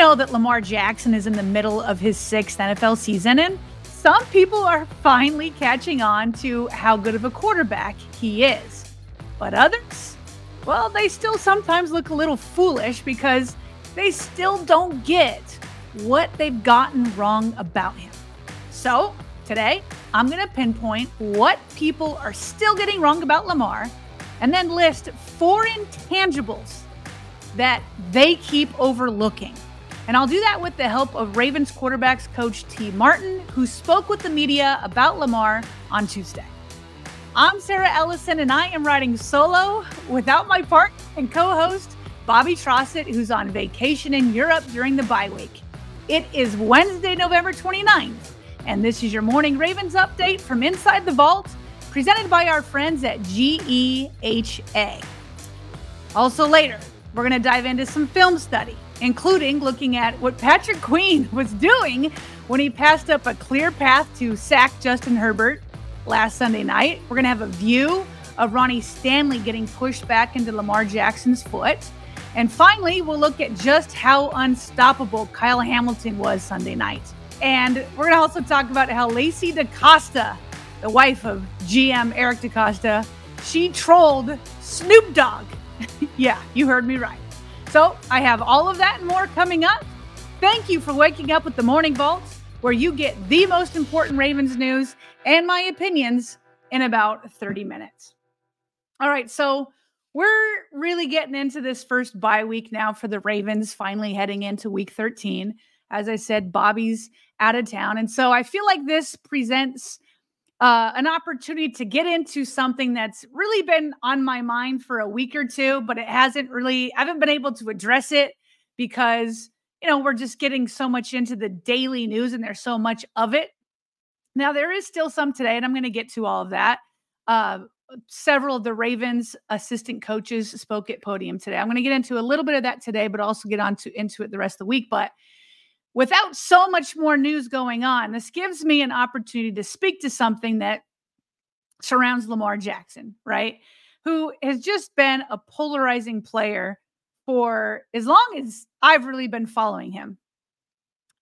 Know that Lamar Jackson is in the middle of his sixth NFL season, and some people are finally catching on to how good of a quarterback he is. But others, well, they still sometimes look a little foolish because they still don't get what they've gotten wrong about him. So, today, I'm going to pinpoint what people are still getting wrong about Lamar and then list four intangibles that they keep overlooking. And I'll do that with the help of Ravens quarterbacks coach Tee Martin, who spoke with the media about Lamar on Tuesday. I'm Sarah Ellison, and I am riding solo without my partner and co host, Bobby Trossett, who's on vacation in Europe during the bye week. It is Wednesday, November 29th, and this is your morning Ravens update from inside the vault, presented by our friends at GEHA. Also, later, we're going to dive into some film study, including looking at what Patrick Queen was doing when he passed up a clear path to sack Justin Herbert last Sunday night. We're going to have a view of Ronnie Stanley getting pushed back into Lamar Jackson's foot. And finally, we'll look at just how unstoppable Kyle Hamilton was Sunday night. And we're going to also talk about how Lacie DeCosta, the wife of GM Eric DeCosta, she trolled Snoop Dogg yeah, you heard me right. So I have all of that and more coming up. Thank you for waking up with the Morning Vault, where you get the most important Ravens news and my opinions in about 30 minutes. All right, so we're really getting into this first bye week now for the Ravens, finally heading into week 13. As I said, Bobby's out of town. And so I feel like this presents uh, an opportunity to get into something that's really been on my mind for a week or two, but it hasn't really, I haven't been able to address it because, you know, we're just getting so much into the daily news and there's so much of it. Now, there is still some today, and I'm going to get to all of that. Uh, several of the Ravens assistant coaches spoke at podium today. I'm going to get into a little bit of that today, but also get on to into it the rest of the week. But without so much more news going on, this gives me an opportunity to speak to something that surrounds Lamar Jackson, right? Who has just been a polarizing player for as long as I've really been following him.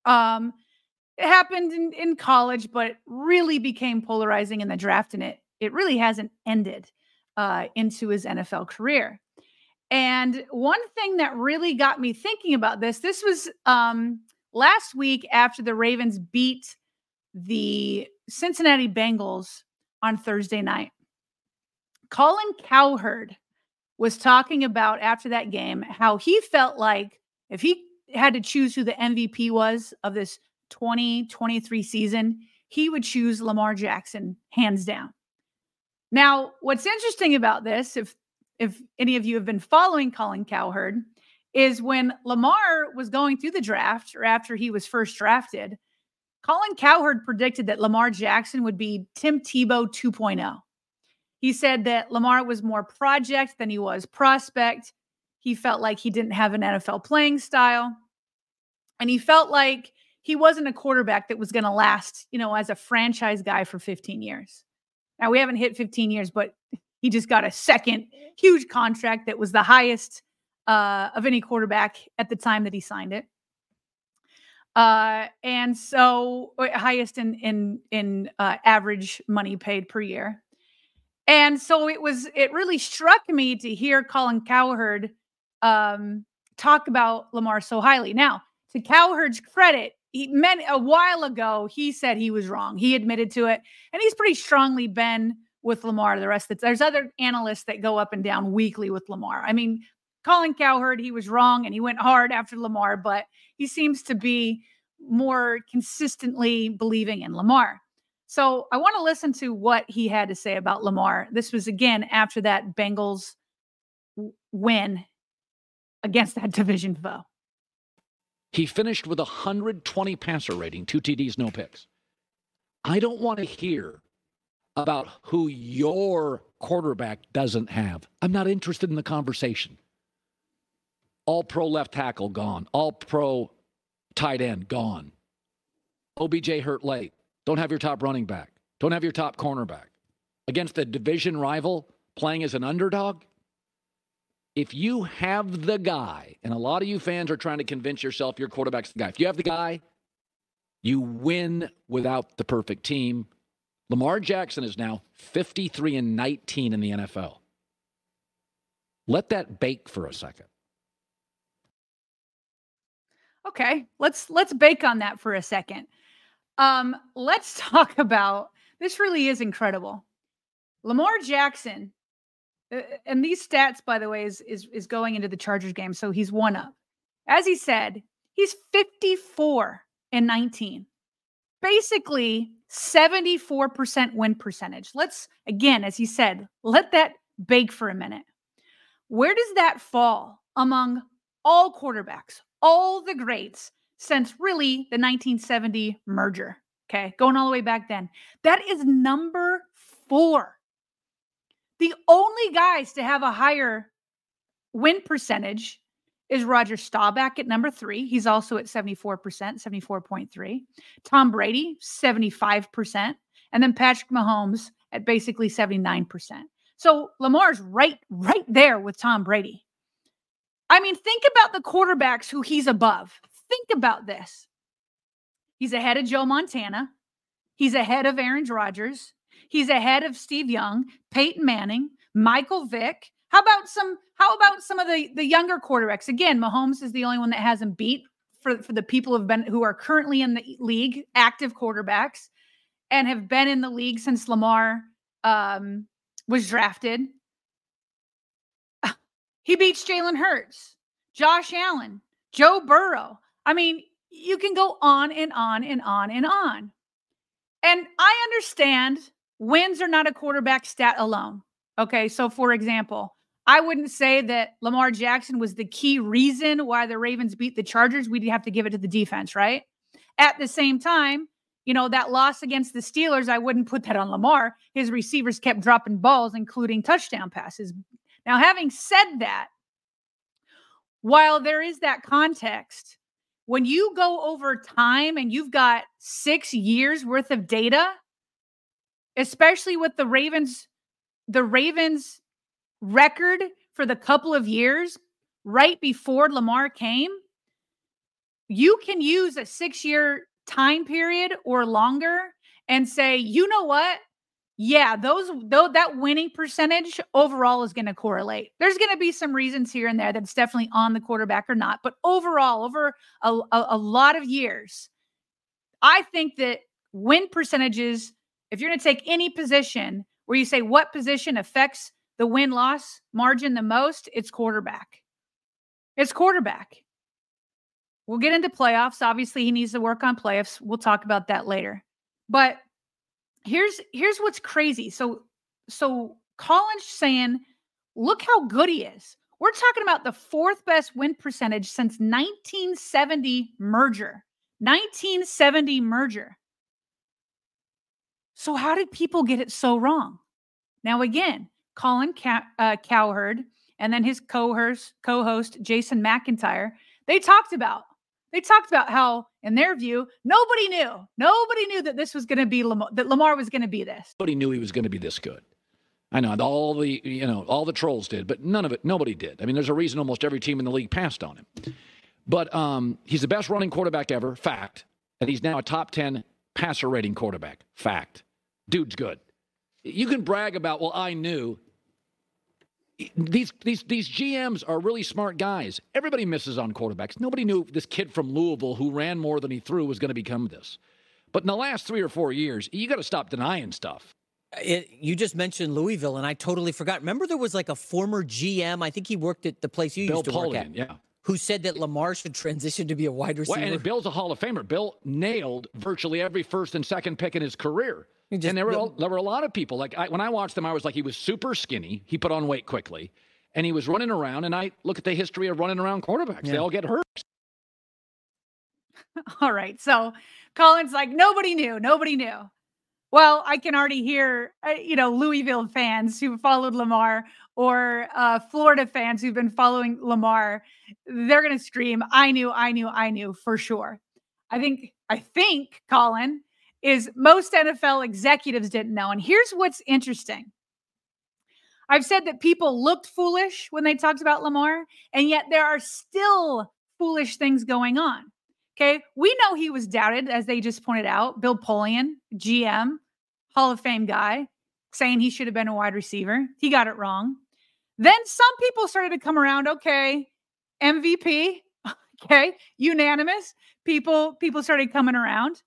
Um, it happened in, in college, but really became polarizing in the draft, and it it really hasn't ended uh, into his NFL career. And one thing that really got me thinking about this, this was um, last week after the Ravens beat the Cincinnati Bengals on Thursday night. Colin Cowherd was talking about after that game how he felt like if he had to choose who the MVP was of this 2023 season, he would choose Lamar Jackson hands down. Now, what's interesting about this, if if any of you have been following Colin Cowherd, is when Lamar was going through the draft or after he was first drafted, Colin Cowherd predicted that Lamar Jackson would be Tim Tebow 2.0. He said that Lamar was more project than he was prospect. He felt like he didn't have an NFL playing style. And he felt like he wasn't a quarterback that was going to last, you know, as a franchise guy for 15 years. Now we haven't hit 15 years, but He just got a second huge contract that was the highest uh, of any quarterback at the time that he signed it. Uh, and so uh, highest in in in uh, average money paid per year. And so it was it really struck me to hear Colin Cowherd um, talk about Lamar so highly. Now, to Cowherd's credit, he meant a while ago he said he was wrong. He admitted to it, and he's pretty strongly been with Lamar. The rest of it, there's other analysts that go up and down weekly with Lamar. I mean, Colin Cowherd, he was wrong and he went hard after Lamar, but he seems to be more consistently believing in Lamar. So I want to listen to what he had to say about Lamar. This was again after that Bengals win against that division foe. He finished with a 120 passer rating, two TDs, no picks. I don't want to hear about who your quarterback doesn't have. I'm not interested in the conversation. All pro left tackle gone. All pro tight end gone. OBJ hurt late. Don't have your top running back. Don't have your top cornerback. Against a division rival playing as an underdog? If you have the guy, and a lot of you fans are trying to convince yourself your quarterback's the guy. If you have the guy, you win without the perfect team. Lamar Jackson is now 53 and 19 in the NFL. Let that bake for a second. Okay, let's let's bake on that for a second. Um, let's talk about this. Really is incredible. Lamar Jackson, uh, and these stats, by the way, is is is going into the Chargers game, so he's one up. As he said, he's 54 and 19, basically 74% win percentage. Let's again, as he said, let that bake for a minute. Where does that fall among all quarterbacks, all the greats since really the 1970 merger. Okay, going all the way back then. That is number four. The only guys to have a higher win percentage is Roger Staubach at number three. He's also at 74%, 74.3. Tom Brady, 75%. And then Patrick Mahomes at basically 79%. So Lamar's right, right there with Tom Brady. I mean, think about the quarterbacks who he's above. Think about this. He's ahead of Joe Montana. He's ahead of Aaron Rodgers. He's ahead of Steve Young, Peyton Manning, Michael Vick. How about some? How about some of the the younger quarterbacks? Again, Mahomes is the only one that hasn't beat for for the people who've been who are currently in the league, active quarterbacks, and have been in the league since Lamar um, was drafted. He beats Jalen Hurts, Josh Allen, Joe Burrow. I mean, you can go on and on and on and on. And I understand wins are not a quarterback stat alone. Okay. So, for example, I wouldn't say that Lamar Jackson was the key reason why the Ravens beat the Chargers. We'd have to give it to the defense, right? At the same time, you know, that loss against the Steelers, I wouldn't put that on Lamar. His receivers kept dropping balls, including touchdown passes. Now, having said that, while there is that context, when you go over time and you've got six years worth of data, especially with the Ravens, the Ravens record for the couple of years right before Lamar came, you can use a six year time period or longer and say, you know what? Yeah, those though that winning percentage overall is going to correlate. There's going to be some reasons here and there that's definitely on the quarterback or not, but overall, over a, a, a lot of years, I think that win percentages. If you're going to take any position where you say what position affects the win loss margin the most, it's quarterback. It's quarterback. We'll get into playoffs. Obviously, he needs to work on playoffs. We'll talk about that later. But here's here's what's crazy. So so Colin's saying, look how good he is. We're talking about the fourth best win percentage since 1970 merger. 1970 merger. So how did people get it so wrong? Now again, Colin Cow- uh, Cowherd and then his co-host, co-host Jason McIntyre, they talked about they talked about how, in their view, nobody knew. Nobody knew that this was going to be Lamar, that Lamar was going to be this. Nobody knew he was going to be this good. I know all the you know all the trolls did, but none of it. Nobody did. I mean, there's a reason almost every team in the league passed on him. But um, he's the best running quarterback ever. Fact. And he's now a top ten passer rating quarterback. Fact. Dude's good. You can brag about, well, I knew. These these these GMs are really smart guys. Everybody misses on quarterbacks. Nobody knew this kid from Louisville who ran more than he threw was going to become this. But in the last three or four years, you got to stop denying stuff. It, you just mentioned Louisville, and I totally forgot. Remember, there was like a former GM. I think he worked at the place you Bill used to Polian, work at. yeah. Who said that Lamar should transition to be a wide receiver? Well, and Bill's a Hall of Famer. Bill nailed virtually every first and second pick in his career. just- and there were there were a lot of people. Like I, when I watched them, I was like, he was super skinny. He put on weight quickly, and he was running around. And I look at the history of running around quarterbacks. They all get hurt. All right. So Colin's like, nobody knew. Nobody knew. Well, I can already hear, uh, you know, Louisville fans who followed Lamar or uh, Florida fans who've been following Lamar. They're going to scream, I knew, I knew, I knew for sure. I think, I think, Colin, is most NFL executives didn't know. And here's what's interesting. I've said that people looked foolish when they talked about Lamar, and yet there are still foolish things going on. Okay. We know he was doubted, as they just pointed out. Bill Polian, GM, Hall of Fame guy, saying he should have been a wide receiver. He got it wrong. Then some people started to come around. Okay. MVP. Okay. Unanimous. People, people started coming around.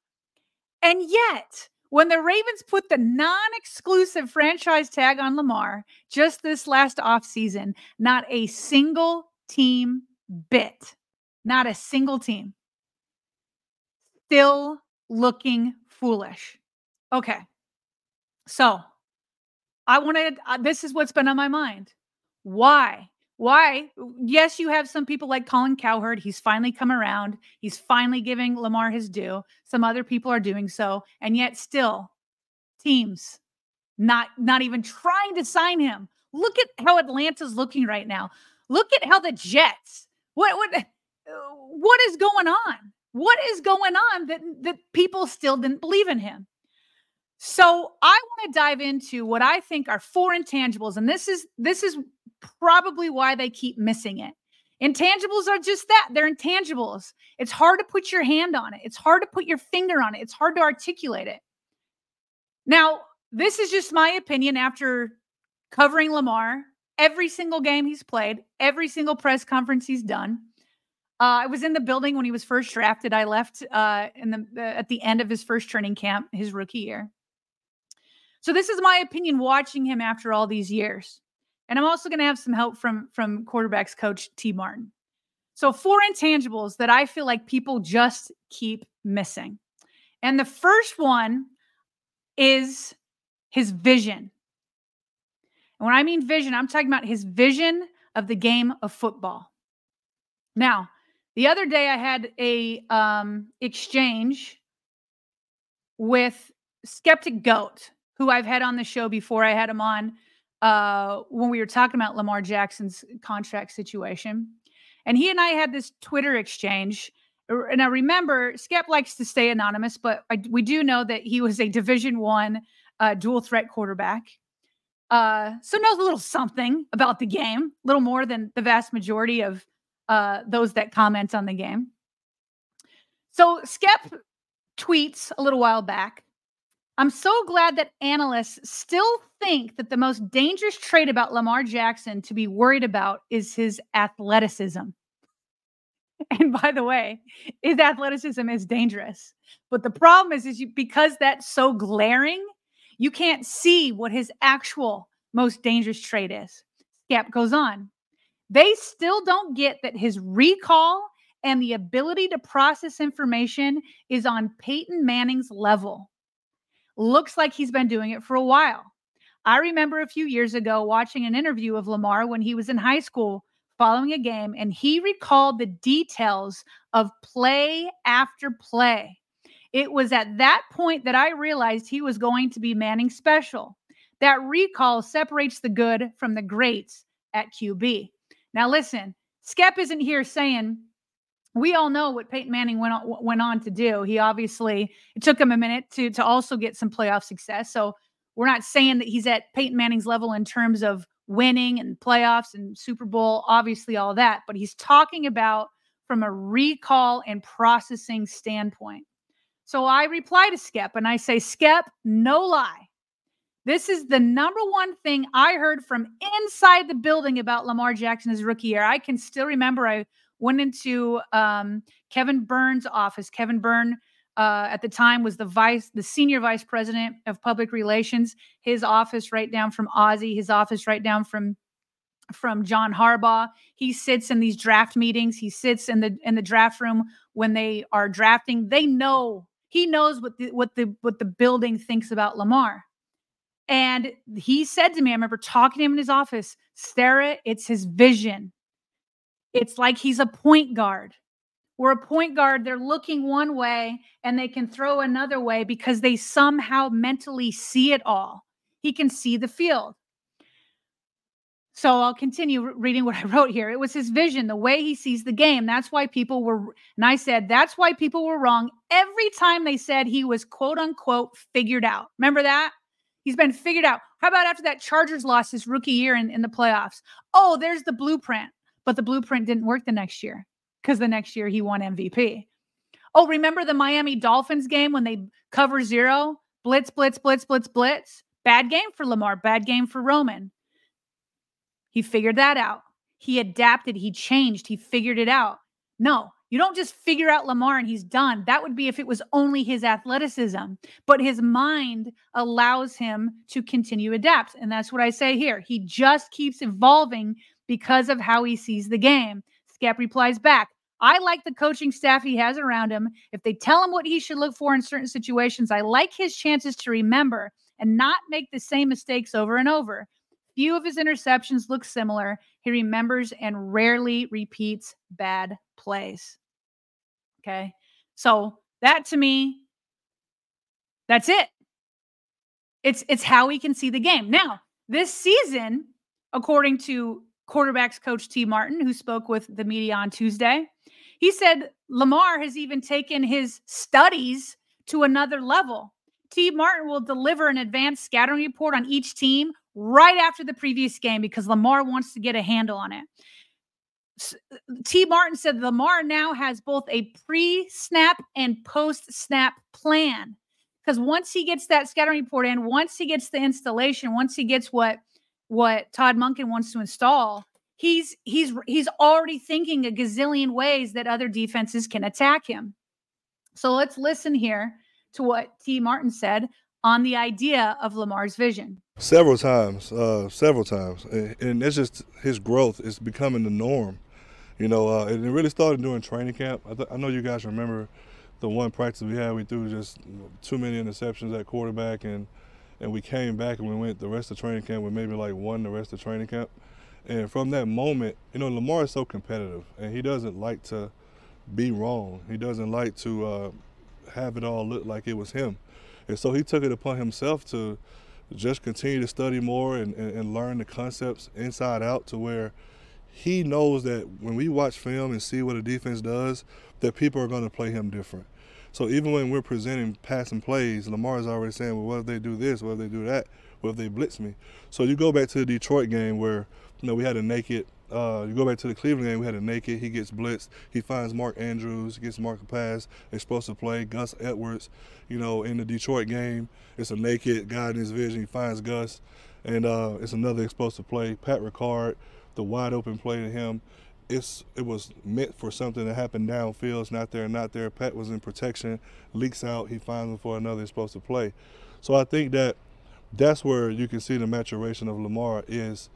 And yet, when the Ravens put the non-exclusive franchise tag on Lamar just this last offseason, not a single team bit. Not a single team still looking foolish. Okay. So I wanted, uh, this is what's been on my mind. Why? Why? Yes, you have some people like Colin Cowherd. He's finally come around. He's finally giving Lamar his due. Some other people are doing so. And yet still teams not not even trying to sign him. Look at how Atlanta's looking right now. Look at how the Jets. What what uh, what is going on? What is going on that that people still didn't believe in him? So I want to dive into what I think are four intangibles, and this is this is probably why they keep missing it. Intangibles are just that they're intangibles. It's hard to put your hand on it. It's hard to put your finger on it. It's hard to articulate it. Now, this is just my opinion after covering Lamar every single game he's played, every single press conference he's done. Uh, I was in the building when he was first drafted. I left uh, in the, the at the end of his first training camp, his rookie year. So this is my opinion watching him after all these years. And I'm also going to have some help from from quarterbacks coach Tee Martin. So four intangibles that I feel like people just keep missing. And the first one is his vision. And when I mean vision, I'm talking about his vision of the game of football. Now, the other day I had a um, exchange with Skeptic Goat, who I've had on the show before. I had him on uh, when we were talking about Lamar Jackson's contract situation, and he and I had this Twitter exchange. And I remember Skep likes to stay anonymous, but I, we do know that he was a Division One uh, dual threat quarterback. Uh, so knows a little something about the game, a little more than the vast majority of uh, those that comment on the game. So Skep tweets a little while back. I'm so glad that analysts still think that the most dangerous trait about Lamar Jackson to be worried about is his athleticism. And by the way, his athleticism is dangerous. But the problem is, is you, because that's so glaring, you can't see what his actual most dangerous trait is. Skep goes on. They still don't get that his recall and the ability to process information is on Peyton Manning's level. Looks like he's been doing it for a while. I remember a few years ago watching an interview of Lamar when he was in high school following a game, and he recalled the details of play after play. It was at that point that I realized he was going to be Manning special. That recall separates the good from the greats at QB. Now, listen, Skep isn't here saying we all know what Peyton Manning went on, went on to do. He obviously it took him a minute to to also get some playoff success. So we're not saying that he's at Peyton Manning's level in terms of winning and playoffs and Super Bowl, obviously all that, but he's talking about from a recall and processing standpoint. So I reply to Skep and I say, Skep, no lie. This is the number one thing I heard from inside the building about Lamar Jackson his rookie year. I can still remember I went into um, Kevin Byrne's office. Kevin Byrne uh, at the time was the vice, the senior vice president of public relations. His office right down from Ozzie. His office right down from from John Harbaugh. He sits in these draft meetings. He sits in the in the draft room when they are drafting. They know he knows what the what the what the building thinks about Lamar. And he said to me, I remember talking to him in his office, Sarah, it's his vision. It's like he's a point guard. Where a point guard, they're looking one way and they can throw another way because they somehow mentally see it all. He can see the field. So I'll continue reading what I wrote here. It was his vision, the way he sees the game. That's why people were, and I said, that's why people were wrong every time they said he was quote unquote figured out. Remember that? He's been figured out. How about after that Chargers lost his rookie year in, in the playoffs? Oh, there's the blueprint. But the blueprint didn't work the next year because the next year he won MVP. Oh, remember the Miami Dolphins game when they cover zero? Blitz, blitz, blitz, blitz, blitz. Bad game for Lamar, bad game for Roman. He figured that out. He adapted, he changed, he figured it out. No, you don't just figure out Lamar and he's done. That would be if it was only his athleticism, but his mind allows him to continue adapt. And that's what I say here. He just keeps evolving because of how he sees the game. Skep replies back, I like the coaching staff he has around him. If they tell him what he should look for in certain situations, I like his chances to remember and not make the same mistakes over and over. Few of his interceptions look similar. He remembers and rarely repeats bad plays. Okay. So that to me, that's it. It's it's how we can see the game. Now, this season, according to quarterbacks coach Tee Martin, who spoke with the media on Tuesday, he said Lamar has even taken his studies to another level. Tee Martin will deliver an advanced scouting report on each team right after the previous game because Lamar wants to get a handle on it. Tee Martin said Lamar now has both a pre snap and post snap plan. Because once he gets that scouting report in, once he gets the installation, once he gets what what Todd Monken wants to install, he's he's he's already thinking a gazillion ways that other defenses can attack him. So let's listen here to what T. Martin said on the idea of Lamar's vision. Several times, uh, several times, and it's just his growth is becoming the norm. You know, uh, it really started during training camp. I, th- I, know you guys remember the one practice we had. We threw just too many interceptions at quarterback, and and we came back and we went the rest of training camp with maybe like one the rest of training camp. And from that moment, you know, Lamar is so competitive, and he doesn't like to be wrong. He doesn't like to uh, have it all look like it was him. And so he took it upon himself to just continue to study more and, and, and learn the concepts inside out to where – he knows that when we watch film and see what a defense does, that people are going to play him different. So even when we're presenting passing plays, Lamar is already saying, well, what if they do this? What if they do that? What if they blitz me? So you go back to the Detroit game where, you know, we had a naked, uh, you go back to the Cleveland game, we had a naked, he gets blitzed, he finds Mark Andrews, gets Mark a pass, explosive play, Gus Edwards, you know, in the Detroit game, it's a naked guy in his vision, he finds Gus, and uh, it's another explosive play. Pat Ricard, the wide open play to him. It's it was meant for something to happen downfield. It's not there, not there. Pat was in protection, leaks out. He finds him for another He's supposed to play. So I think that that's where you can see the maturation of Lamar is.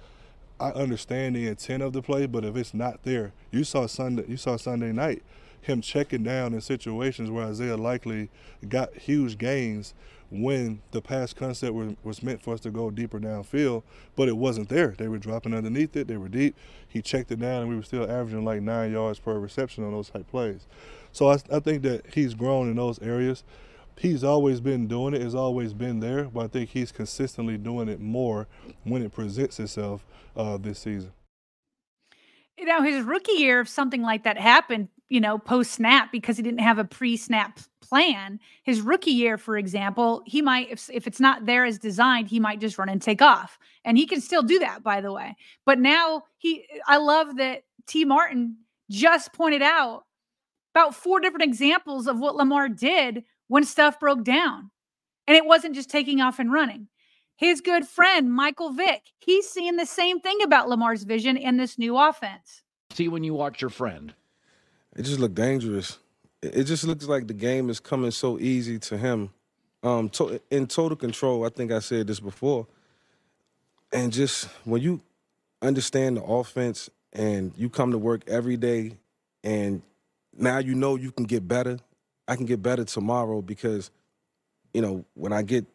I understand the intent of the play, but if it's not there, you saw Sunday. You saw Sunday night him checking down in situations where Isaiah Likely got huge gains when the pass concept was, was meant for us to go deeper downfield, but it wasn't there. They were dropping underneath it, they were deep. He checked it down, and we were still averaging like nine yards per reception on those type plays. So I, I think that he's grown in those areas. He's always been doing it, has always been there, but I think he's consistently doing it more when it presents itself uh, this season. You know, his rookie year, if something like that happened, you know, post snap because he didn't have a pre snap plan. His rookie year, for example, he might, if, if it's not there as designed, he might just run and take off. And he can still do that, by the way. But now he, I love that Tee Martin just pointed out about four different examples of what Lamar did when stuff broke down. And it wasn't just taking off and running. His good friend, Michael Vick, he's seeing the same thing about Lamar's vision in this new offense. See when you watch your friend. It just looked dangerous. It just looks like the game is coming so easy to him. Um, to, in total control, I think I said this before. And just when you understand the offense and you come to work every day and now you know you can get better. I can get better tomorrow because, you know, when I get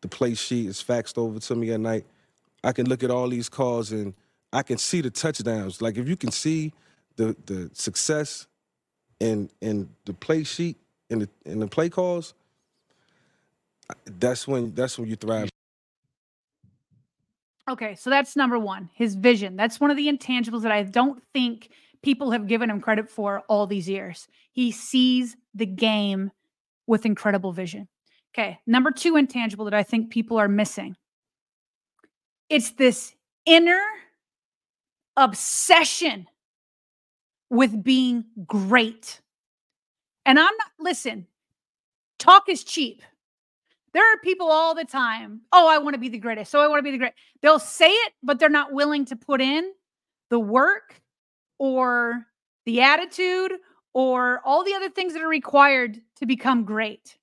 the play sheet, it's faxed over to me at night. I can look at all these calls and I can see the touchdowns. Like if you can see the the success in in the play sheet in the in the play calls, that's when that's when you thrive. Okay, so that's number one, his vision. That's one of the intangibles that I don't think people have given him credit for all these years. He sees the game with incredible vision. Okay, number two intangible that I think people are missing. It's this inner obsession with being great. And I'm not, listen, talk is cheap. There are people all the time, oh, I want to be the greatest. So I want to be the great. They'll say it, but they're not willing to put in the work or the attitude or all the other things that are required to become great.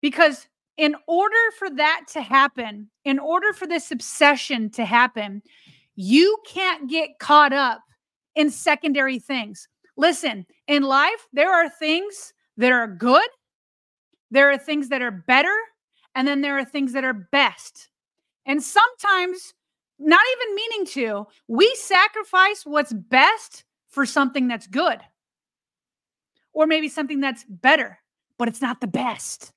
Because in order for that to happen, in order for this obsession to happen, you can't get caught up in secondary things. Listen, in life, there are things that are good, there are things that are better, and then there are things that are best. And sometimes, not even meaning to, we sacrifice what's best for something that's good or maybe something that's better, but it's not the best.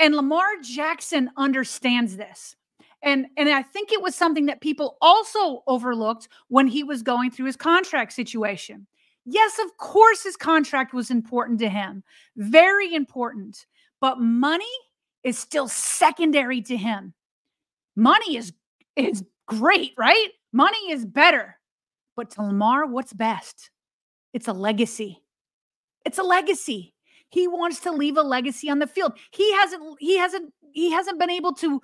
And Lamar Jackson understands this. And, and I think it was something that people also overlooked when he was going through his contract situation. Yes, of course, his contract was important to him, very important, but money is still secondary to him. Money is is great, right? Money is better. But to Lamar, what's best? It's a legacy. It's a legacy. He wants to leave a legacy on the field. He hasn't he hasn't he hasn't been able to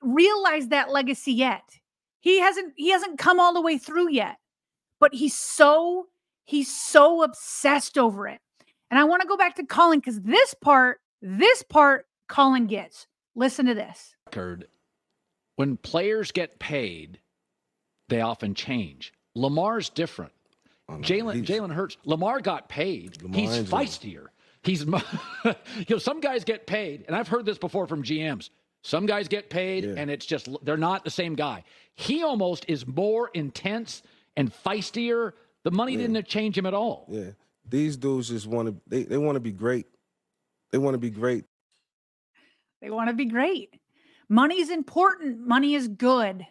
realize that legacy yet. He hasn't he hasn't come all the way through yet. But he's so he's so obsessed over it. And I want to go back to Colin cuz this part this part Colin gets. Listen to this. When players get paid, they often change. Lamar's different. Oh, no, Jalen Jalen Hurts. Lamar got paid. Lamar he's feistier. He's you know some guys get paid, and I've heard this before from GMs. Some guys get paid, yeah. and it's just they're not the same guy. He almost is more intense and feistier. The money yeah. didn't change him at all. Yeah, these dudes just want to they, they want to be great. They want to be great. They want to be great. Money is important. Money is good.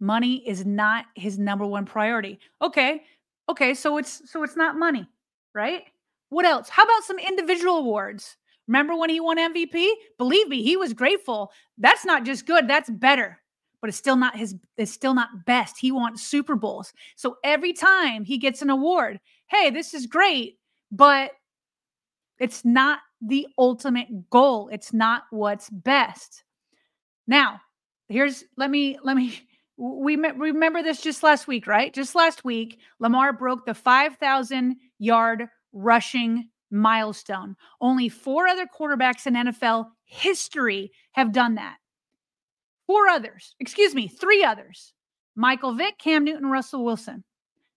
Money is not his number one priority. Okay. Okay, so it's so it's not money, right? What else? How about some individual awards? Remember when he won MVP? Believe me, he was grateful. That's not just good, that's better. But it's still not his it's still not best. He wants Super Bowls. So every time he gets an award, hey, this is great, but it's not the ultimate goal. It's not what's best. Now, here's let me let me we remember this just last week, right? Just last week, Lamar broke the 5,000 yard rushing milestone. Only four other quarterbacks in NFL history have done that. Four others, excuse me, three others Michael Vick, Cam Newton, Russell Wilson.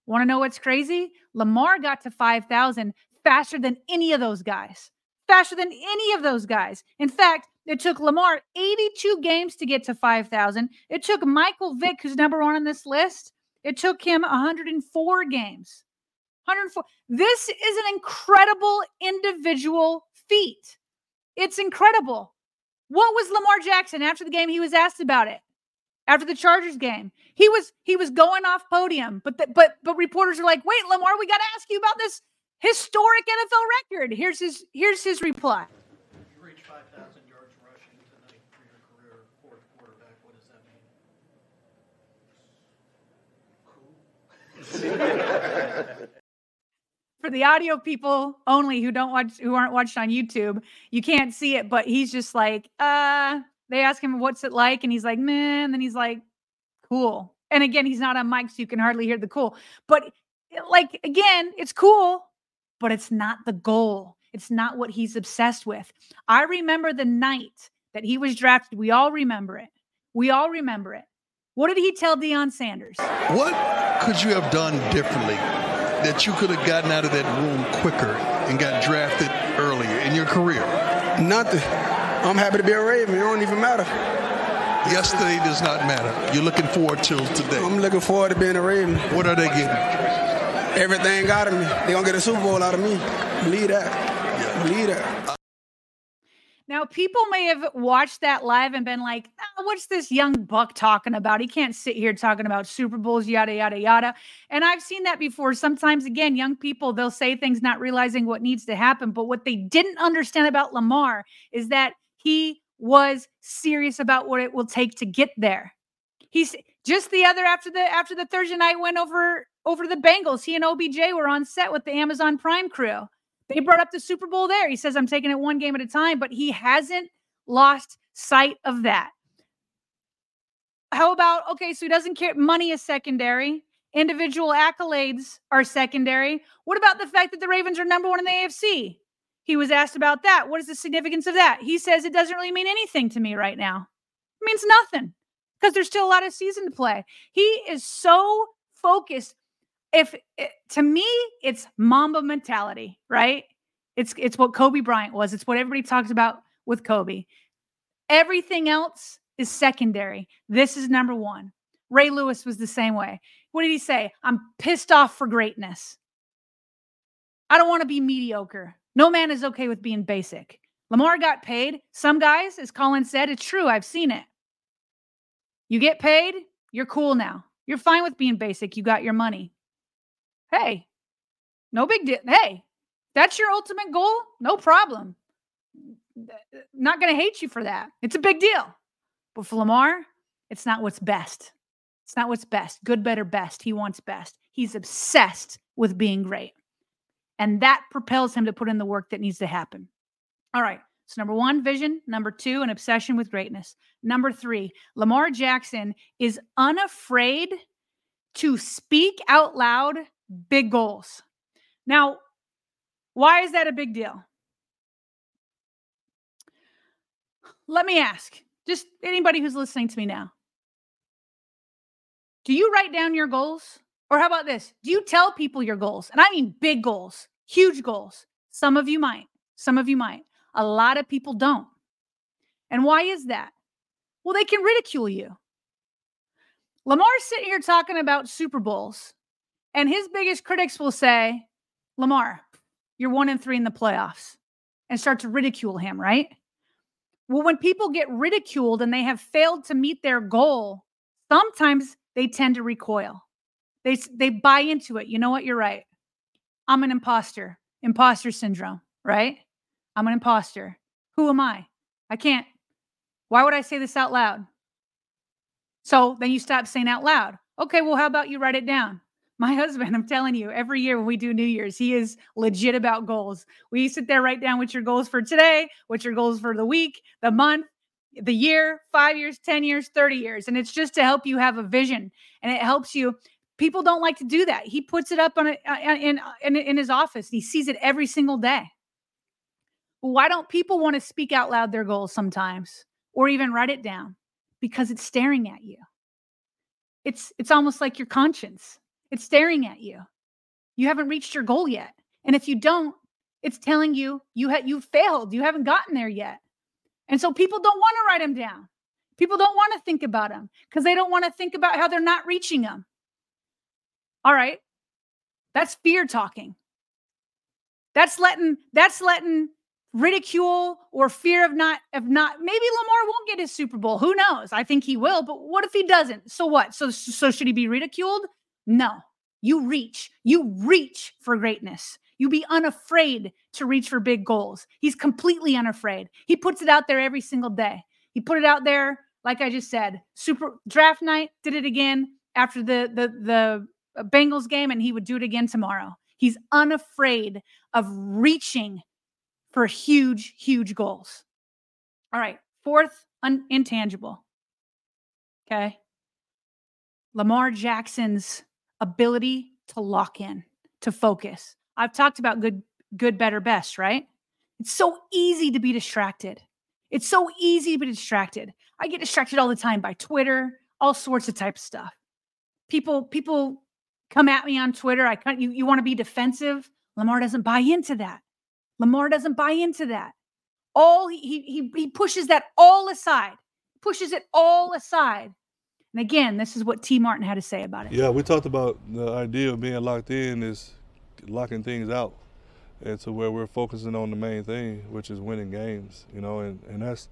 Want to know what's crazy? Lamar got to 5,000 faster than any of those guys. Faster than any of those guys. In fact, it took Lamar 82 games to get to 5,000. It took Michael Vick, who's number one on this list, it took him 104 games. 104. This is an incredible individual feat. It's incredible. What was Lamar Jackson after the game? He was asked about it. After the Chargers game, he was he was going off podium, but the, but but reporters are like, "Wait, Lamar, we got to ask you about this historic NFL record. Here's his here's his reply. You reached 5,000 yards rushing tonight for your career fourth quarterback. What does that mean? Cool. For the audio people only who don't watch who aren't watched on YouTube, you can't see it, but he's just like, uh, they ask him what's it like, and he's like, man, and then he's like, cool. And again, he's not on mic, so you can hardly hear the cool. But like again, it's cool, but it's not the goal. It's not what he's obsessed with. I remember the night that he was drafted. We all remember it. We all remember it. What did he tell Deion Sanders? What could you have done differently that you could have gotten out of that room quicker and got drafted earlier in your career? Nothing. I'm happy to be a Raven. It don't even matter. Yesterday does not matter. You're looking forward to today. I'm looking forward to being a Raven. What are they getting? Everything out of me. They're going to get a Super Bowl out of me. Believe that. Believe that. Now, people may have watched that live and been like, oh, what's this young buck talking about? He can't sit here talking about Super Bowls, yada, yada, yada. And I've seen that before. Sometimes, again, young people, they'll say things not realizing what needs to happen. But what they didn't understand about Lamar is that he was serious about what it will take to get there. He's just the other after the after the Thursday night went over over the Bengals. He and OBJ were on set with the Amazon Prime crew. They brought up the Super Bowl there. He says, I'm taking it one game at a time, but he hasn't lost sight of that. How about, okay, so he doesn't care. Money is secondary, individual accolades are secondary. What about the fact that the Ravens are number one in the AFC? He was asked about that. What is the significance of that? He says it doesn't really mean anything to me right now. It means nothing because there's still a lot of season to play. He is so focused if it, to me it's mamba mentality right? It's it's what kobe bryant was. It's what everybody talks about with kobe. Everything else is secondary. This is number one. Ray lewis was the same way. What did he say? I'm pissed off for greatness. I don't want to be mediocre. No man is okay with being basic. Lamar got paid. Some guys as colin said it's true i've seen it. You get paid you're cool now. You're fine with being basic. You got your money Hey, no big deal. Hey, that's your ultimate goal. No problem. Not going to hate you for that. It's a big deal. But for Lamar, it's not what's best. It's not what's best. Good, better, best. He wants best. He's obsessed with being great. And that propels him to put in the work that needs to happen. All right. So, number one, vision. Number two, an obsession with greatness. Number three, Lamar Jackson is unafraid to speak out loud big goals. Now, why is that a big deal? Let me ask just anybody who's listening to me now. Do you write down your goals? Or how about this? Do you tell people your goals? And I mean big goals, huge goals. Some of you might, some of you might. A lot of people don't. And why is that? Well, they can ridicule you. Lamar's sitting here talking about Super Bowls and his biggest critics will say, Lamar, you're one and three in the playoffs, and start to ridicule him, right? Well, when people get ridiculed and they have failed to meet their goal, sometimes they tend to recoil. They, they buy into it. You know what? You're right. I'm an imposter, imposter syndrome, right? I'm an imposter. Who am I? I can't. Why would I say this out loud? So then you stop saying out loud. Okay, well, how about you write it down? My husband, I'm telling you, every year when we do New Year's, he is legit about goals. We sit there, write down what your goals for today, what your goals for the week, the month, the year, five years, 10 years, 30 years. And it's just to help you have a vision and it helps you. People don't like to do that. He puts it up on a, uh, in, in, in his office. He sees it every single day. why don't people want to speak out loud their goals sometimes or even write it down? Because it's staring at you. It's it's almost like your conscience. It's staring at you. You haven't reached your goal yet. And if you don't, it's telling you you ha- you failed. You haven't gotten there yet. And so people don't want to write them down. People don't want to think about them because they don't want to think about how they're not reaching them. All right. That's fear talking. That's letting that's letting ridicule or fear of not of not maybe Lamar won't get his Super Bowl. Who knows? I think he will, but what if he doesn't? So what? So so should he be ridiculed? No, you reach, you reach for greatness. You be unafraid to reach for big goals. He's completely unafraid. He puts it out there every single day. He put it out there, like I just said, super draft night, did it again after the the the uh, Bengals game, and he would do it again tomorrow. He's unafraid of reaching for huge, huge goals. All right. Fourth, un- intangible. Okay. Lamar Jackson's ability to lock in, to focus. I've talked about good, good, better, best, right? It's so easy to be distracted. It's so easy to be distracted. I get distracted all the time by Twitter, all sorts of type of stuff. People, people come at me on Twitter. I can't, you, you want to be defensive. Lamar doesn't buy into that. Lamar doesn't buy into that. All he he he pushes that all aside. Pushes it all aside. And again, this is what Tee Martin had to say about it. Yeah, we talked about the idea of being locked in is locking things out. And to where we're focusing on the main thing, which is winning games, you know, and, and that's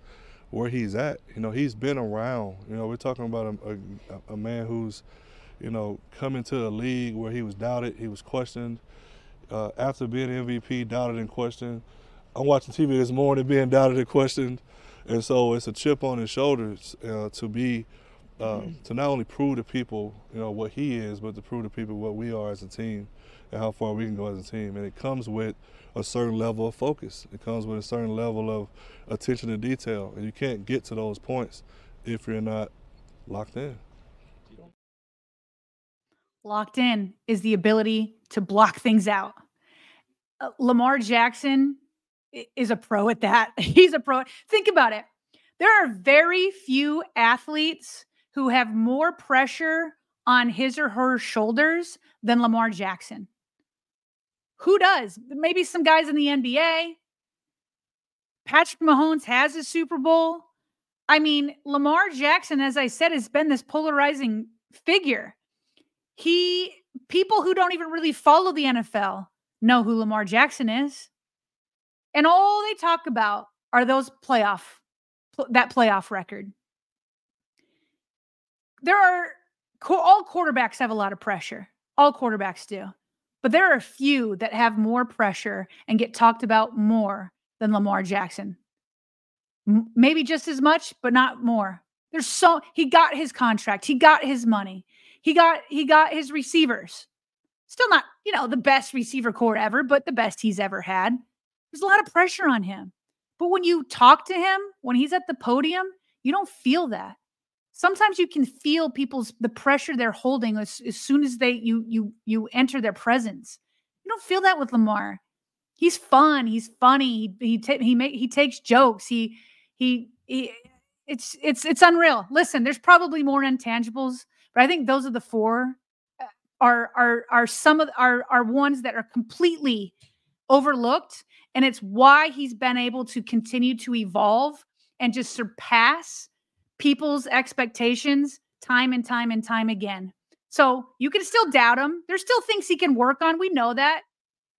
where he's at. You know, he's been around. You know, we're talking about a, a, a man who's, you know, coming to a league where he was doubted, he was questioned. Uh, after being MVP, doubted and questioned. I'm watching TV this morning being doubted and questioned. And so it's a chip on his shoulders uh, to be, uh, to not only prove to people, you know, what he is, but to prove to people what we are as a team and how far we can go as a team. And it comes with a certain level of focus. It comes with a certain level of attention to detail. And you can't get to those points if you're not locked in. Locked in is the ability to block things out. Uh, Lamar Jackson is a pro at that. He's a pro. Think about it. There are very few athletes who have more pressure on his or her shoulders than Lamar Jackson. Who does? Maybe some guys in the NBA. Patrick Mahomes has a Super Bowl. I mean, Lamar Jackson, as I said, has been this polarizing figure. He, people who don't even really follow the NFL know who Lamar Jackson is. And all they talk about are those playoff, that playoff record. There are, all quarterbacks have a lot of pressure. All quarterbacks do. But there are a few that have more pressure and get talked about more than Lamar Jackson. M- maybe just as much, but not more. There's so he got his contract, he got his money, he got he got his receivers. Still not, you know, the best receiver corps ever, but the best he's ever had. There's a lot of pressure on him. But when you talk to him, when he's at the podium, you don't feel that. Sometimes you can feel people's the pressure they're holding as, as soon as they you you you enter their presence. You don't feel that with Lamar. He's fun. He's funny. He he ta- he make he takes jokes. He he he. It's it's it's unreal. Listen, there's probably more intangibles, but I think those are the four uh, are are are some of are are ones that are completely overlooked and it's why he's been able to continue to evolve and just surpass people's expectations time and time and time again. So you can still doubt him. There's still things he can work on. We know that.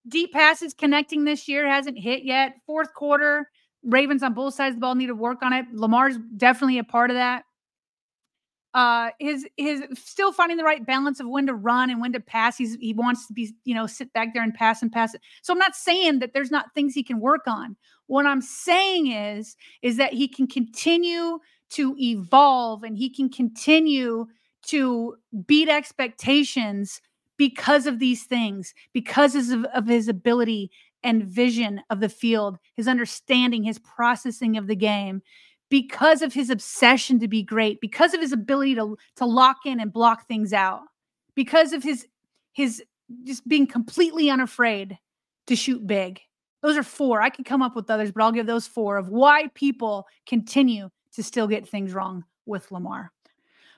Deep passes connecting this year hasn't hit yet. Fourth quarter, Ravens on both sides of the ball need to work on it. Lamar's definitely a part of that uh his his still finding the right balance of when to run and when to pass he's he wants to be you know sit back there and pass and pass it so i'm not saying that there's not things he can work on what i'm saying is is that he can continue to evolve and he can continue to beat expectations because of these things because of, of his ability and vision of the field his understanding his processing of the game because of his obsession to be great, because of his ability to to lock in and block things out, because of his his just being completely unafraid to shoot big. Those are four. I could come up with others, but I'll give those four of why people continue to still get things wrong with Lamar.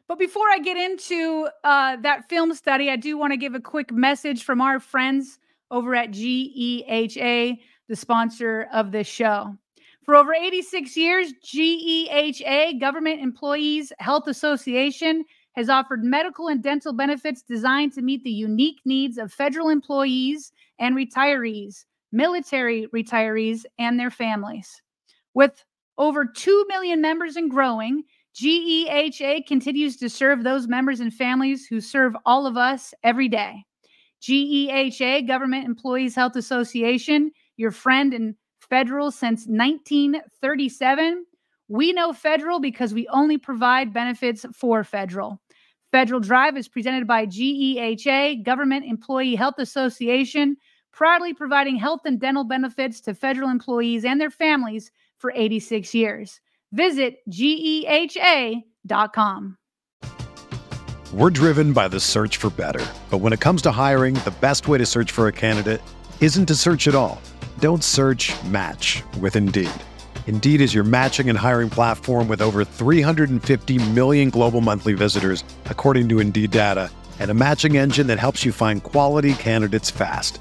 But before I get into uh, that film study, I do want to give a quick message from our friends over at GEHA, the sponsor of this show. For over 86 years, GEHA, Government Employees Health Association, has offered medical and dental benefits designed to meet the unique needs of federal employees and retirees, military retirees, and their families. With over 2 million members and growing, GEHA continues to serve those members and families who serve all of us every day. GEHA, Government Employees Health Association, your friend and federal since 1937. We know federal because we only provide benefits for federal. Federal Drive is presented by GEHA, Government Employee Health Association, proudly providing health and dental benefits to federal employees and their families for 86 years. Visit GEHA.com. We're driven by the search for better. But when it comes to hiring, the best way to search for a candidate isn't to search at all. Don't search match with Indeed. Indeed is your matching and hiring platform with over 350 million global monthly visitors, according to Indeed data, and a matching engine that helps you find quality candidates fast.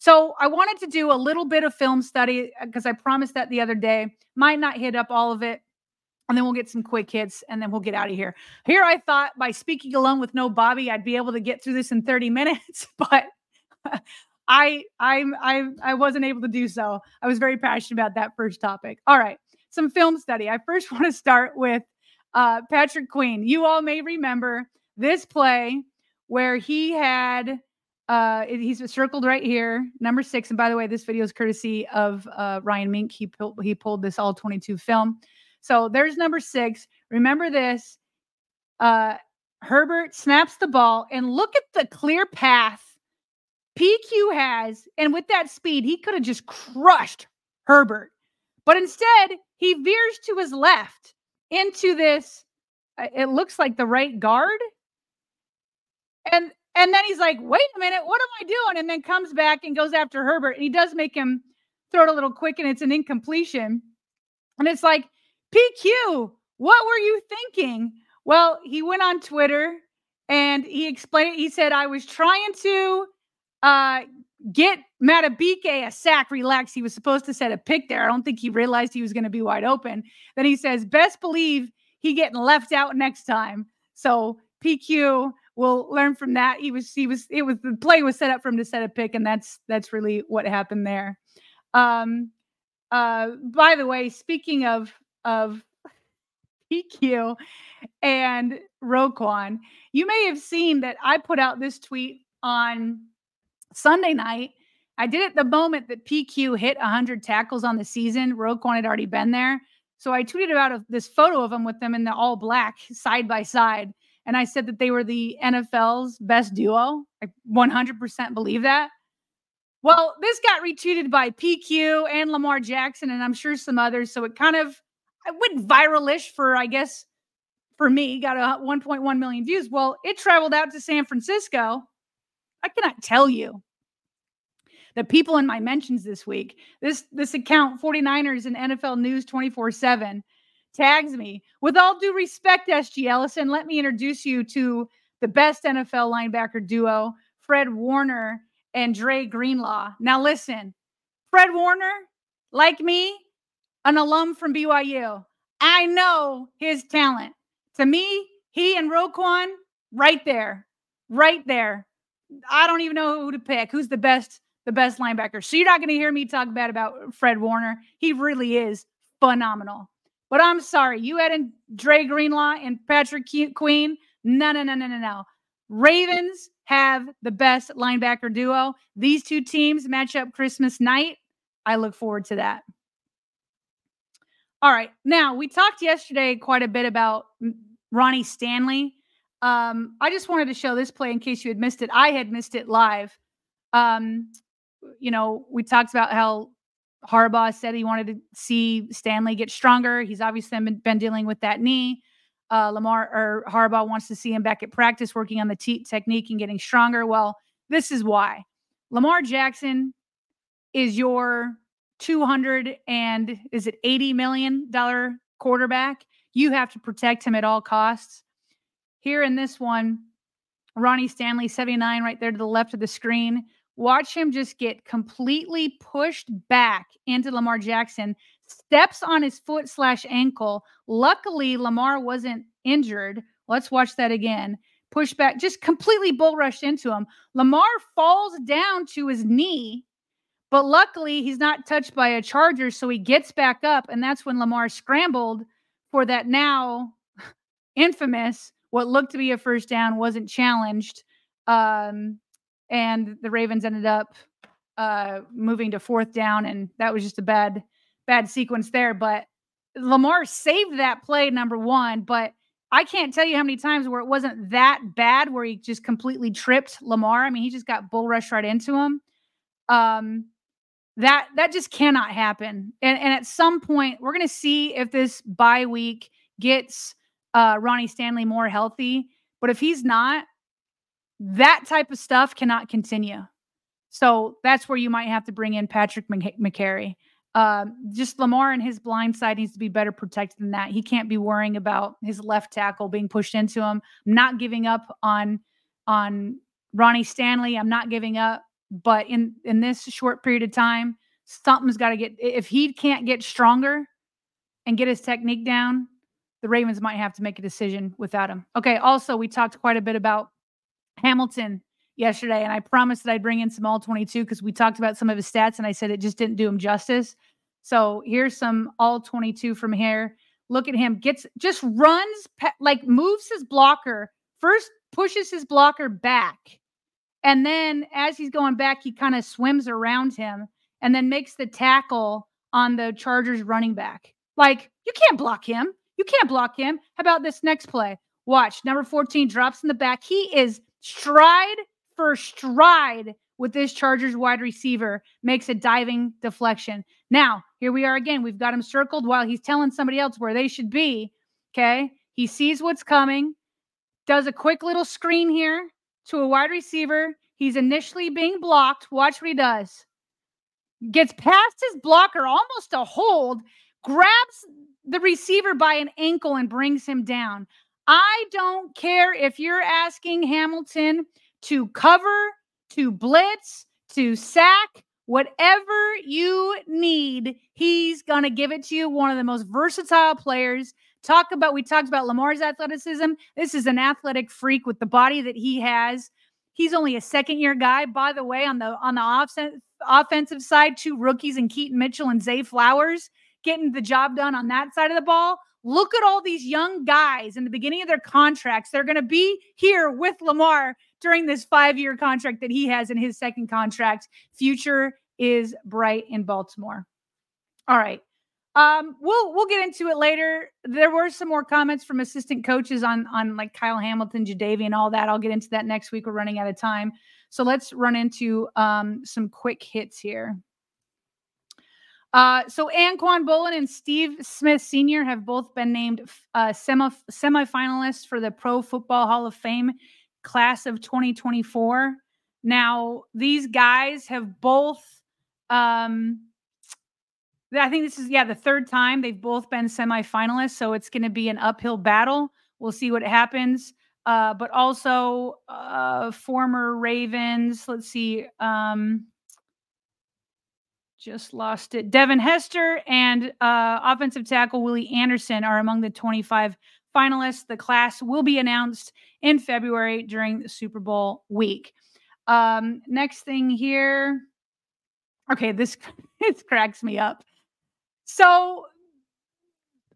So I wanted to do a little bit of film study because I promised that the other day. Might not hit up all of it. And then we'll get some quick hits and then we'll get out of here. Here I thought by speaking alone with no Bobby, I'd be able to get through this in 30 minutes, but I I I I wasn't able to do so. I was very passionate about that first topic. All right. Some film study. I first want to start with uh, Patrick Queen. You all may remember this play where he had uh, he's circled right here, number six. And by the way, this video is courtesy of uh, Ryan Mink. He pulled he pulled this all 22 film. So there's number six. Remember this. Uh, Herbert snaps the ball, and look at the clear path PQ has. And with that speed, he could have just crushed Herbert. But instead, he veers to his left into this. Uh, it looks like the right guard. And and then he's like, wait a minute, what am I doing? And then comes back and goes after Herbert. And he does make him throw it a little quick, and it's an incompletion. And it's like, PQ, what were you thinking? Well, he went on Twitter and he explained it. He said, I was trying to uh, get Madubuike a sack, relax. He was supposed to set a pick there. I don't think he realized he was going to be wide open. Then he says, best believe he getting left out next time. So PQ will learn from that. He was, he was, it was the play was set up for him to set a pick, and that's that's really what happened there. Um, uh, by the way, speaking of of PQ and Roquan, you may have seen that I put out this tweet on Sunday night. I did it the moment that PQ hit 100 tackles on the season. Roquan had already been there. So I tweeted about a, this photo of him with them in the all black side by side. And I said that they were the NFL's best duo. I 100% believe that. Well, this got retweeted by PQ and Lamar Jackson, and I'm sure some others. So it kind of I went viralish for, I guess, for me, got a 1.1 million views. Well, it traveled out to San Francisco. I cannot tell you the people in my mentions this week. This this account, 49ers and NFL News 24-7, tags me. With all due respect, SG Ellison, let me introduce you to the best NFL linebacker duo, Fred Warner and Dre Greenlaw. Now listen, Fred Warner, like me, an alum from BYU. I know his talent. To me, he and Roquan, right there, right there. I don't even know who to pick. Who's the best, the best linebacker? So you're not going to hear me talk bad about Fred Warner. He really is phenomenal. But I'm sorry, you had in Dre Greenlaw and Patrick Queen. No, no, no, no, no, no. Ravens have the best linebacker duo. These two teams match up Christmas night. I look forward to that. All right. Now, we talked yesterday quite a bit about Ronnie Stanley. Um, I just wanted to show this play in case you had missed it. I had missed it live. Um, you know, we talked about how Harbaugh said he wanted to see Stanley get stronger. He's obviously been, been dealing with that knee. uh, Lamar or Harbaugh wants to see him back at practice, working on the te- technique and getting stronger. Well, this is why Lamar Jackson is your 200 and is it 80 million dollar quarterback. You have to protect him at all costs. Here in this one, Ronnie Stanley, 79, right there to the left of the screen. Watch him just get completely pushed back into Lamar Jackson, steps on his foot slash ankle. Luckily, Lamar wasn't injured. Let's watch that again. Push back, just completely bull rushed into him. Lamar falls down to his knee, but luckily he's not touched by a charger, so he gets back up, and that's when Lamar scrambled for that now infamous what looked to be a first down wasn't challenged. Um, and the Ravens ended up uh, moving to fourth down, and that was just a bad, bad sequence there. But Lamar saved that play, number one. But I can't tell you how many times where it wasn't that bad, where he just completely tripped Lamar. I mean, he just got bull rushed right into him. Um, that that just cannot happen. And and at some point, we're gonna see if this bye week gets uh, Ronnie Stanley more healthy. But if he's not, that type of stuff cannot continue. So that's where you might have to bring in Patrick Mekari. Um, just Lamar and his blind side needs to be better protected than that. He can't be worrying about his left tackle being pushed into him. I'm not giving up on on Ronnie Stanley. I'm not giving up, but in in this short period of time, something's got to get. If he can't get stronger and get his technique down, the Ravens might have to make a decision without him. Okay. Also, we talked quite a bit about Hamilton yesterday, and I promised that I'd bring in some all 22 because we talked about some of his stats, and I said it just didn't do him justice. So here's some all 22 from here. Look at him, gets just runs, like moves his blocker, first pushes his blocker back. And then as he's going back, he kind of swims around him and then makes the tackle on the Chargers running back. Like, you can't block him. You can't block him. How about this next play? Watch. Number 14 drops in the back. He is stride for stride with this Chargers wide receiver, makes a diving deflection. Now, here we are again. We've got him circled while he's telling somebody else where they should be. Okay. He sees what's coming, does a quick little screen here to a wide receiver. He's initially being blocked. Watch what he does. Gets past his blocker, almost a hold, grabs the receiver by an ankle and brings him down. I don't care if you're asking Hamilton to cover, to blitz, to sack, whatever you need, he's going to give it to you. One of the most versatile players. Talk about, we talked about Lamar's athleticism. This is an athletic freak with the body that he has. He's only a second year guy, by the way, on the on the offense, offensive side, two rookies and Keaton Mitchell and Zay Flowers getting the job done on that side of the ball. Look at all these young guys in the beginning of their contracts. They're going to be here with Lamar during this five year contract that he has in his second contract. Future is bright in Baltimore. All right. Um, we'll we'll get into it later. There were some more comments from assistant coaches on on like Kyle Hamilton, Jadeveon, and all that. I'll get into that next week. We're running out of time, so let's run into um, some quick hits here. Uh, so Anquan Boldin and Steve Smith Sr. have both been named uh, semi semifinalists for the Pro Football Hall of Fame class of 2024. Now, these guys have both. Um, I think this is yeah the third time they've both been semifinalists, so it's going to be an uphill battle. We'll see what happens. Uh, but also uh, former Ravens. Let's see. Um, just lost it. Devin Hester and uh, offensive tackle Willie Anderson are among the 25 finalists. The class will be announced in February during the Super Bowl week. Um, next thing here. Okay, this this cracks me up. So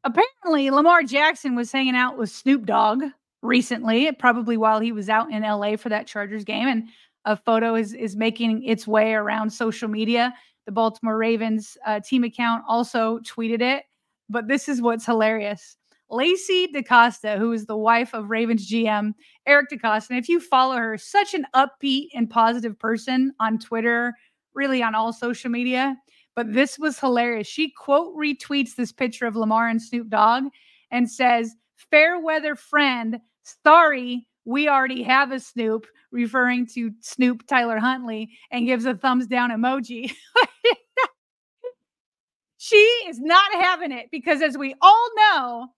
apparently Lamar Jackson was hanging out with Snoop Dogg recently, probably while he was out in LA for that Chargers game and a photo is is making its way around social media the Baltimore Ravens uh, team account also tweeted it. But this is what's hilarious. Lacie DeCosta, who is the wife of Ravens GM Eric DeCosta, and if you follow her, such an upbeat and positive person on Twitter, really on all social media. But this was hilarious. She quote retweets this picture of Lamar and Snoop Dogg and says, fair weather friend. Sorry, we already have a Snoop, referring to Snoop Tyler Huntley, and gives a thumbs down emoji. she is not having it because, as we all know,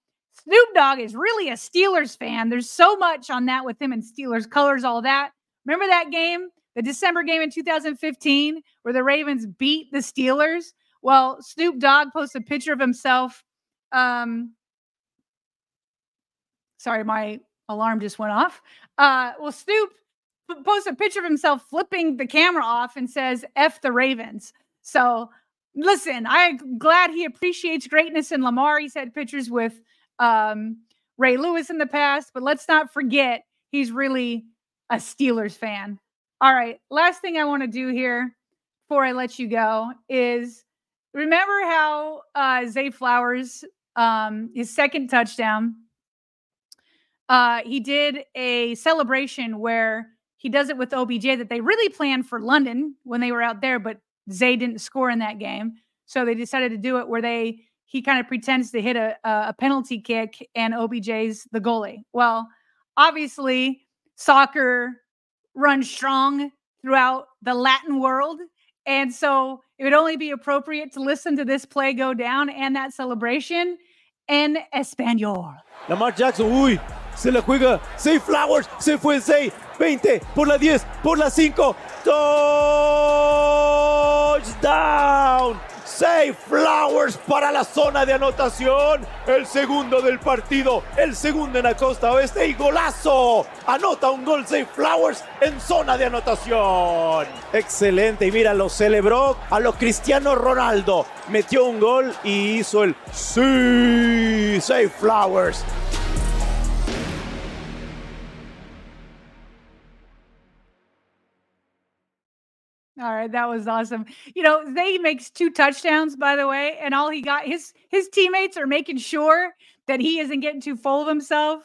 Snoop Dogg is really a Steelers fan. There's so much on that with him and Steelers colors, all that. Remember that game, the December game in 2015, where the Ravens beat the Steelers? Well, Snoop Dogg posted a picture of himself. Um, sorry, my alarm just went off. Uh, well, Snoop posted a picture of himself flipping the camera off and says, F the Ravens. So listen, I'm glad he appreciates greatness in Lamar. He's had pictures with um, Ray Lewis in the past, but let's not forget he's really a Steelers fan. All right, last thing I want to do here before I let you go is remember how uh, Zay Flowers, um, his second touchdown, uh, he did a celebration where he does it with OBJ that they really planned for London when they were out there, but Zay didn't score in that game. So they decided to do it where they he kind of pretends to hit a, a penalty kick and OBJ's the goalie. Well, obviously, soccer runs strong throughout the Latin world. And so it would only be appropriate to listen to this play go down and that celebration in español. Lamar Jackson, uy, se la juega. Zay Flowers, se fue Zay. 20, por la 10, por la 5. Touchdown. Say Flowers para la zona de anotación. El segundo del partido. El segundo en la costa oeste. Y golazo. Anota un gol Say Flowers en zona de anotación. Excelente. Y mira, lo celebró a lo Cristiano Ronaldo. Metió un gol y hizo el sí. Flowers. All right, that was awesome. You know, Zay makes two touchdowns, by the way, and all he got his his teammates are making sure that he isn't getting too full of himself.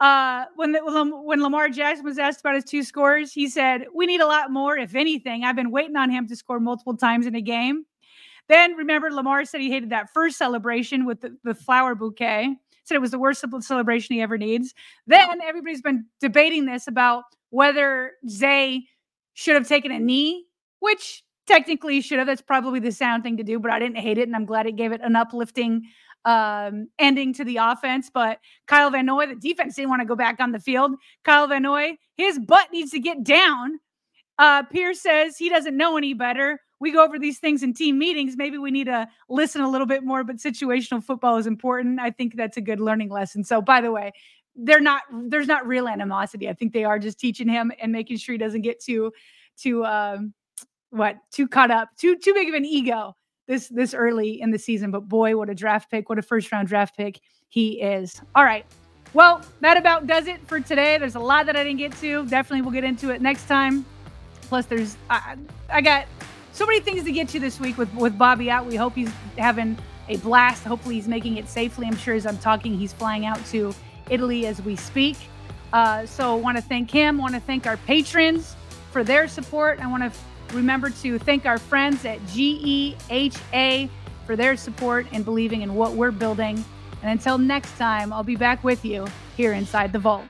Uh, when the, when Lamar Jackson was asked about his two scores, he said, "We need a lot more. If anything, I've been waiting on him to score multiple times in a game." Then remember, Lamar said he hated that first celebration with the, the flower bouquet. Said it was the worst celebration he ever needs. Then everybody's been debating this about whether Zay should have taken a knee, which technically should have. That's probably the sound thing to do, but I didn't hate it. And I'm glad it gave it an uplifting um, ending to the offense. But Kyle Van Noy, the defense didn't want to go back on the field. Kyle Van Noy, his butt needs to get down. Uh, Pierce says he doesn't know any better. We go over these things in team meetings. Maybe we need to listen a little bit more, but situational football is important. I think that's a good learning lesson. So, by the way, they're not there's not real animosity. I think they are just teaching him and making sure he doesn't get too too um what too caught up, too too big of an ego this this early in the season. But boy, what a draft pick, what a first round draft pick he is. All right. Well, that about does it for today. There's a lot that I didn't get to. Definitely we'll get into it next time. Plus, there's I, I got so many things to get to this week with with Bobby out. We hope he's having a blast. Hopefully, he's making it safely. I'm sure as I'm talking, he's flying out to Italy as we speak. Uh, so, want to thank him. Want to thank our patrons for their support. I want to f- remember to thank our friends at GEHA for their support and believing in what we're building. And until next time, I'll be back with you here inside the vault.